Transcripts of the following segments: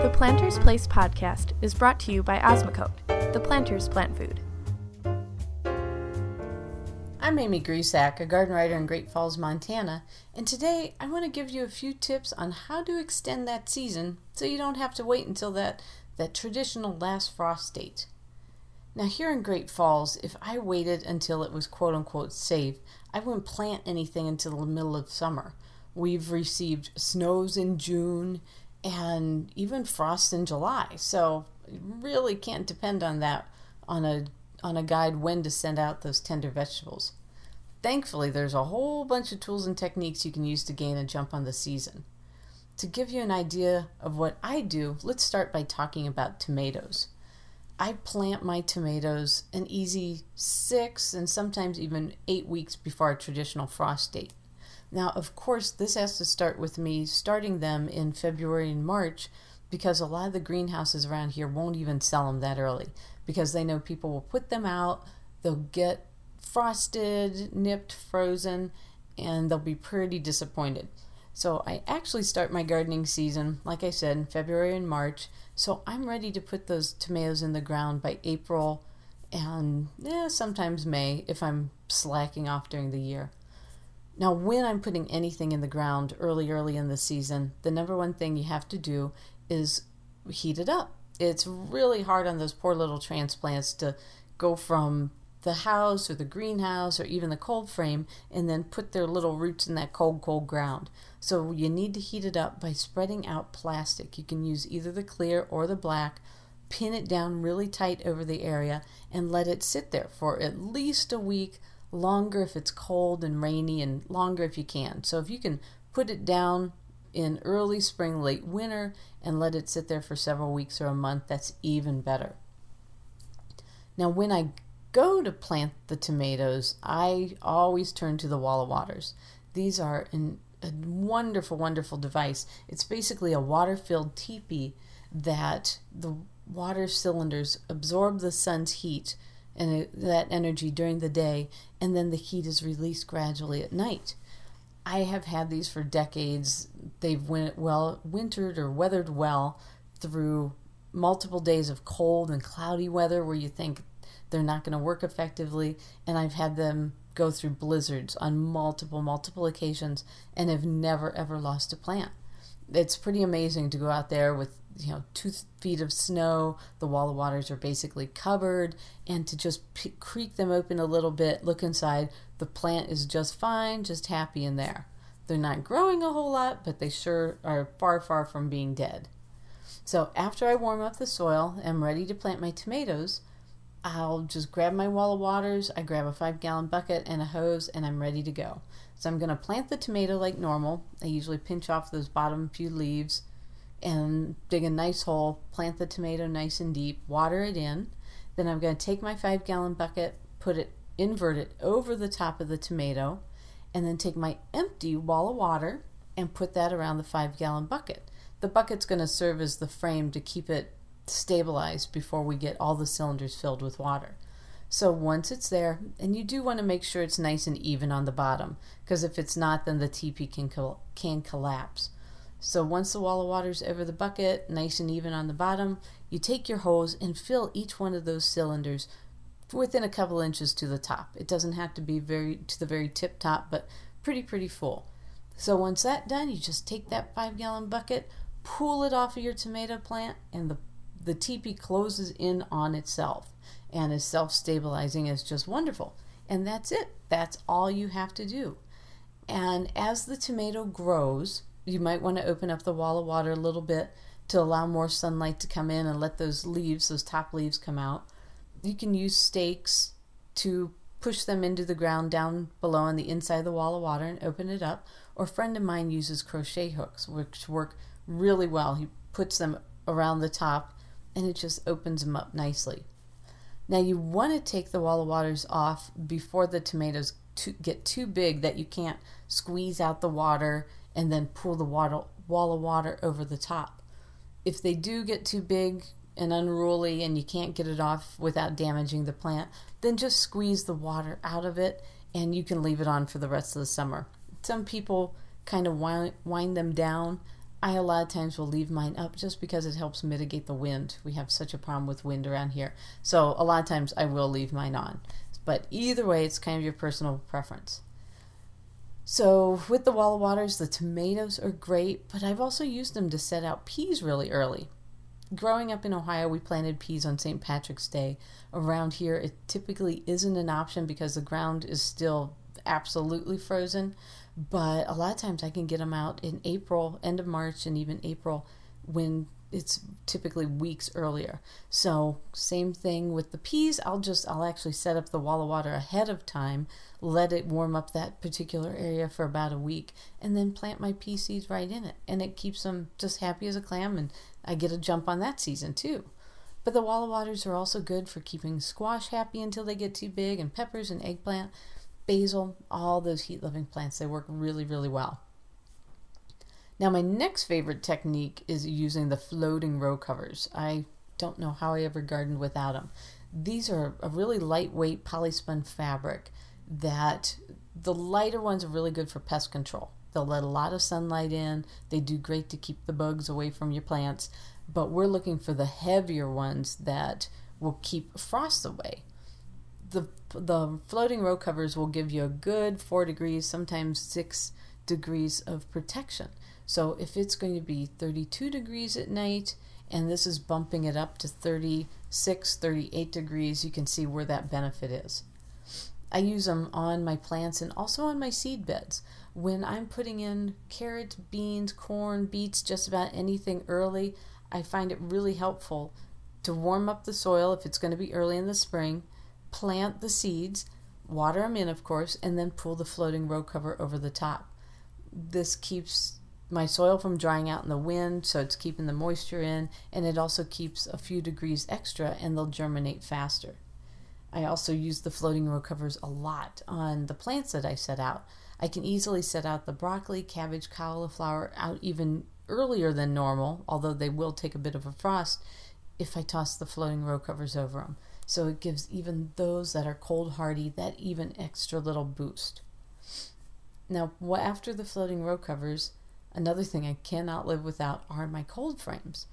The Planter's Place podcast is brought to you by Osmocote, the planter's plant food. I'm Amy Grisak, a garden writer in Great Falls, Montana, and today I want to give you a few tips on how to extend that season so you don't have to wait until that, that traditional last frost date. Now, here in Great Falls, if I waited until it was quote unquote safe, I wouldn't plant anything until the middle of summer. We've received snows in June and even frost in July, so you really can't depend on that on a on a guide when to send out those tender vegetables. Thankfully, there's a whole bunch of tools and techniques you can use to gain a jump on the season. To give you an idea of what I do, let's start by talking about tomatoes. I plant my tomatoes an easy six and sometimes even eight weeks before a traditional frost date. Now, of course, this has to start with me starting them in February and March because a lot of the greenhouses around here won't even sell them that early because they know people will put them out, they'll get frosted, nipped, frozen, and they'll be pretty disappointed. So I actually start my gardening season, like I said, in February and March. So I'm ready to put those tomatoes in the ground by April and yeah, sometimes May if I'm slacking off during the year. Now, when I'm putting anything in the ground early, early in the season, the number one thing you have to do is heat it up. It's really hard on those poor little transplants to go from the house or the greenhouse or even the cold frame and then put their little roots in that cold, cold ground. So you need to heat it up by spreading out plastic. You can use either the clear or the black, pin it down really tight over the area, and let it sit there for at least a week, longer if it's cold and rainy, and longer if you can. So if you can put it down in early spring, late winter, and let it sit there for several weeks or a month, that's even better. Now, when I go to plant the tomatoes, I always turn to the Walla Waters. These are an, a wonderful, wonderful device. It's basically a water filled teepee that the water cylinders absorb the sun's heat and that energy during the day, and then the heat is released gradually at night. I have had these for decades. They've went well wintered or weathered well through multiple days of cold and cloudy weather where you think they're not going to work effectively. And I've had them go through blizzards on multiple, multiple occasions and have never, ever lost a plant. It's pretty amazing to go out there with you know two feet of snow the Walla Waters are basically covered and to just p- creak them open a little bit look inside the plant is just fine just happy in there. They're not growing a whole lot but they sure are far far from being dead. So after i warm up the soil i'm ready to plant my tomatoes I'll just grab my wall of Waters, I grab a five gallon bucket and a hose, and I'm ready to go. So I'm going to plant the tomato like normal. I usually pinch off those bottom few leaves and dig a nice hole, plant the tomato nice and deep, water it in. Then I'm going to take my five gallon bucket, put it, invert it over the top of the tomato, and then take my empty wall of water and put that around the five gallon bucket. The bucket's going to serve as the frame to keep it stabilized before we get all the cylinders filled with water. So once it's there, and you do want to make sure it's nice and even on the bottom, because if it's not, then the teepee can col- can collapse. So once the wall of water is over the bucket, nice and even on the bottom, you take your hose and fill each one of those cylinders within a couple inches to the top. It doesn't have to be very to the very tip top, but pretty pretty full. So once that's done, you just take that five gallon bucket, pull it off of your tomato plant, and the the teepee closes in on itself and is self stabilizing is just wonderful. And that's it. That's all you have to do. And as the tomato grows, you might want to open up the wall of water a little bit to allow more sunlight to come in and let those leaves, those top leaves, come out. You can use stakes to push them into the ground down below on the inside of the wall of water and open it up. Or a friend of mine uses crochet hooks, which work really well. He puts them around the top and it just opens them up nicely. Now you want to take the wall of waters off before the tomatoes to get too big that you can't squeeze out the water and then pull the water, wall of water over the top. If they do get too big and unruly and you can't get it off without damaging the plant, then just squeeze the water out of it and you can leave it on for the rest of the summer. Some people kind of wind, wind them down I a lot of times will leave mine up just because it helps mitigate the wind. We have such a problem with wind around here. So a lot of times I will leave mine on. But either way, it's kind of your personal preference. So with the Walla Waters, the tomatoes are great, but I've also used them to set out peas really early. Growing up in Ohio, we planted peas on St. Patrick's Day. Around here, it typically isn't an option because the ground is still absolutely frozen. But a lot of times I can get them out in April, end of March, and even April when it's typically weeks earlier. So same thing with the peas. I'll just I'll actually set up the wall of water ahead of time, let it warm up that particular area for about a week, and then plant my pea seeds right in it. And it keeps them just happy as a clam and I get a jump on that season too. But the walla waters are also good for keeping squash happy until they get too big and peppers and eggplant, basil, all those heat loving plants. They work really, really well. Now, my next favorite technique is using the floating row covers. I don't know how I ever gardened without them. These are a really lightweight polyspun fabric that the lighter ones are really good for pest control. They'll let a lot of sunlight in. They do great to keep the bugs away from your plants. But we're looking for the heavier ones that will keep frost away. The, the floating row covers will give you a good four degrees, sometimes six degrees of protection. So if it's going to be 32 degrees at night and this is bumping it up to 36, 38 degrees, you can see where that benefit is. I use them on my plants and also on my seed beds. When I'm putting in carrots, beans, corn, beets, just about anything early, I find it really helpful to warm up the soil if it's going to be early in the spring, plant the seeds, water them in, of course, and then pull the floating row cover over the top. This keeps my soil from drying out in the wind, so it's keeping the moisture in, and it also keeps a few degrees extra and they'll germinate faster. I also use the floating row covers a lot on the plants that I set out. I can easily set out the broccoli, cabbage, cauliflower out even earlier than normal, although they will take a bit of a frost if I toss the floating row covers over them. So it gives even those that are cold hardy that even extra little boost. Now, after the floating row covers, Another thing I cannot live without are my cold frames.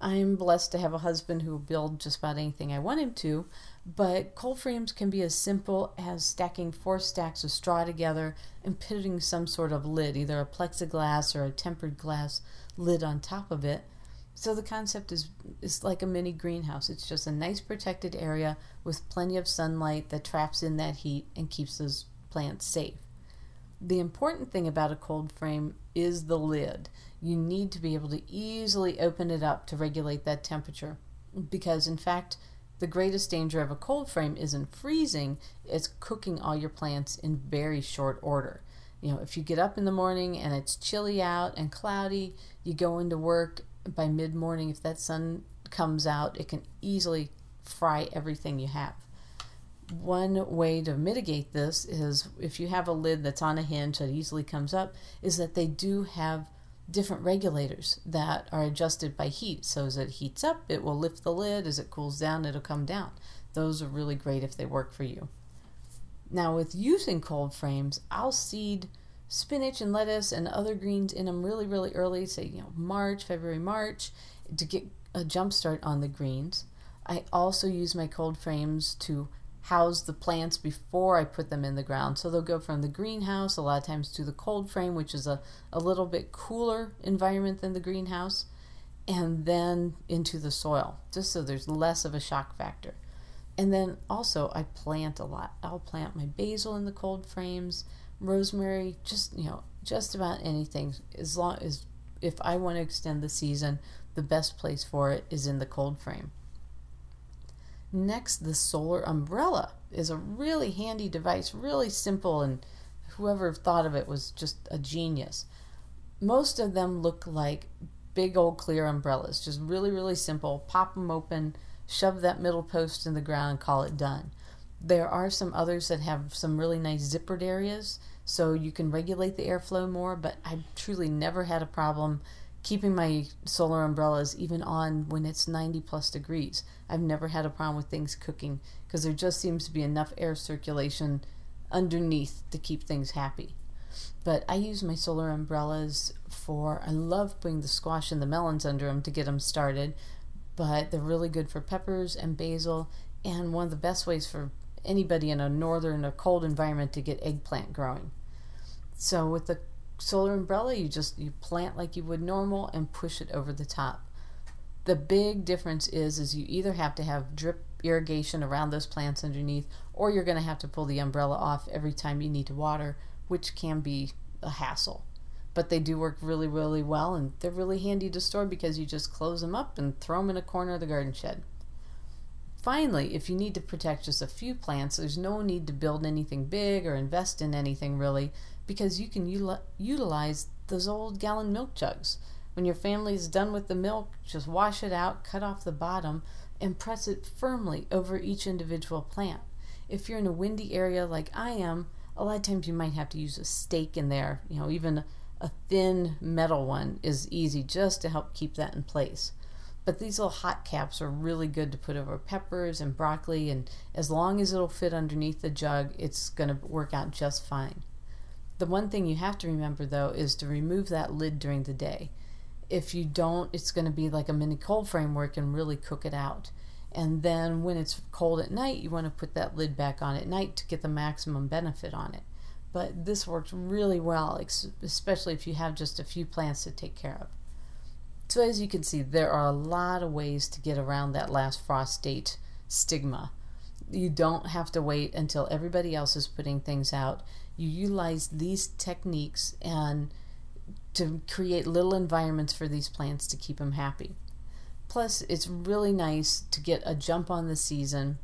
I'm blessed to have a husband who will build just about anything I want him to, but cold frames can be as simple as stacking four stacks of straw together and putting some sort of lid, either a plexiglass or a tempered glass lid on top of it. So the concept is is like a mini greenhouse. It's just a nice protected area with plenty of sunlight that traps in that heat and keeps those plants safe. The important thing about a cold frame is the lid. You need to be able to easily open it up to regulate that temperature because, in fact, the greatest danger of a cold frame isn't freezing, it's cooking all your plants in very short order. You know, if you get up in the morning and it's chilly out and cloudy, you go into work by mid morning, if that sun comes out, it can easily fry everything you have one way to mitigate this is if you have a lid that's on a hinge that easily comes up, is that they do have different regulators that are adjusted by heat. So as it heats up, it will lift the lid. As it cools down, it'll come down. Those are really great if they work for you. Now, with using cold frames, I'll seed spinach and lettuce and other greens in them really, really early, say, you know, March, February, March, to get a jump start on the greens. I also use my cold frames to house the plants before I put them in the ground. So they'll go from the greenhouse a lot of times to the cold frame, which is a, a little bit cooler environment than the greenhouse, and then into the soil, just so there's less of a shock factor. And then also I plant a lot. I'll plant my basil in the cold frames, rosemary, just you know, just about anything. As long as if I want to extend the season, the best place for it is in the cold frame. Next, the solar umbrella is a really handy device, really simple, and whoever thought of it was just a genius. Most of them look like big old clear umbrellas, just really, really simple. Pop them open, shove that middle post in the ground, call it done. There are some others that have some really nice zippered areas, so you can regulate the airflow more, but I've truly never had a problem keeping my solar umbrellas even on when it's 90 plus degrees. I've never had a problem with things cooking because there just seems to be enough air circulation underneath to keep things happy. But I use my solar umbrellas for, I love putting the squash and the melons under them to get them started. But they're really good for peppers and basil, and one of the best ways for anybody in a northern or cold environment to get eggplant growing. So with the solar umbrella, you just you plant like you would normal and push it over the top. The big difference is is you either have to have drip irrigation around those plants underneath or you're going to have to pull the umbrella off every time you need to water, which can be a hassle. But they do work really really well and they're really handy to store because you just close them up and throw them in a corner of the garden shed. Finally, if you need to protect just a few plants, there's no need to build anything big or invest in anything really because you can util- utilize those old gallon milk jugs. When your family is done with the milk, just wash it out, cut off the bottom, and press it firmly over each individual plant. If you're in a windy area like I am, a lot of times you might have to use a stake in there. You know, even a thin metal one is easy just to help keep that in place. But these little hot caps are really good to put over peppers and broccoli, and as long as it'll fit underneath the jug, it's going to work out just fine. The one thing you have to remember though is to remove that lid during the day if you don't, it's going to be like a mini cold frame where it really cook it out. And then when it's cold at night, you want to put that lid back on at night to get the maximum benefit on it. But this works really well, especially if you have just a few plants to take care of. So, as you can see, there are a lot of ways to get around that last frost date stigma. You don't have to wait until everybody else is putting things out. You utilize these techniques and to create little environments for these plants to keep them happy. Plus, it's really nice to get a jump on the season.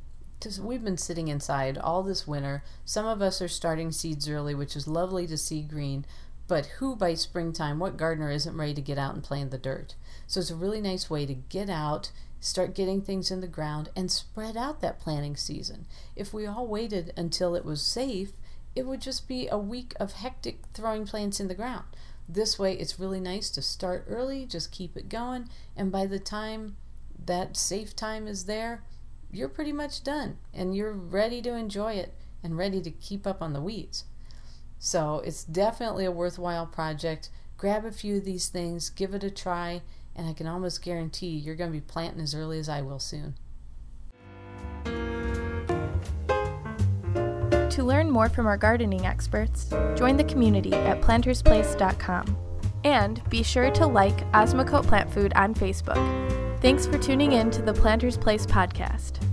We've been sitting inside all this winter. Some of us are starting seeds early, which is lovely to see green. But who by springtime, what gardener isn't ready to get out and play in the dirt? So it's a really nice way to get out, start getting things in the ground, and spread out that planting season. If we all waited until it was safe, it would just be a week of hectic throwing plants in the ground. This way, it's really nice to start early, just keep it going, and by the time that safe time is there, you're pretty much done and you're ready to enjoy it and ready to keep up on the weeds. So, it's definitely a worthwhile project. Grab a few of these things, give it a try, and I can almost guarantee you're going to be planting as early as I will soon. To learn more from our gardening experts, join the community at plantersplace.com. And be sure to like Osmocote Plant Food on Facebook. Thanks for tuning in to the Planters Place podcast.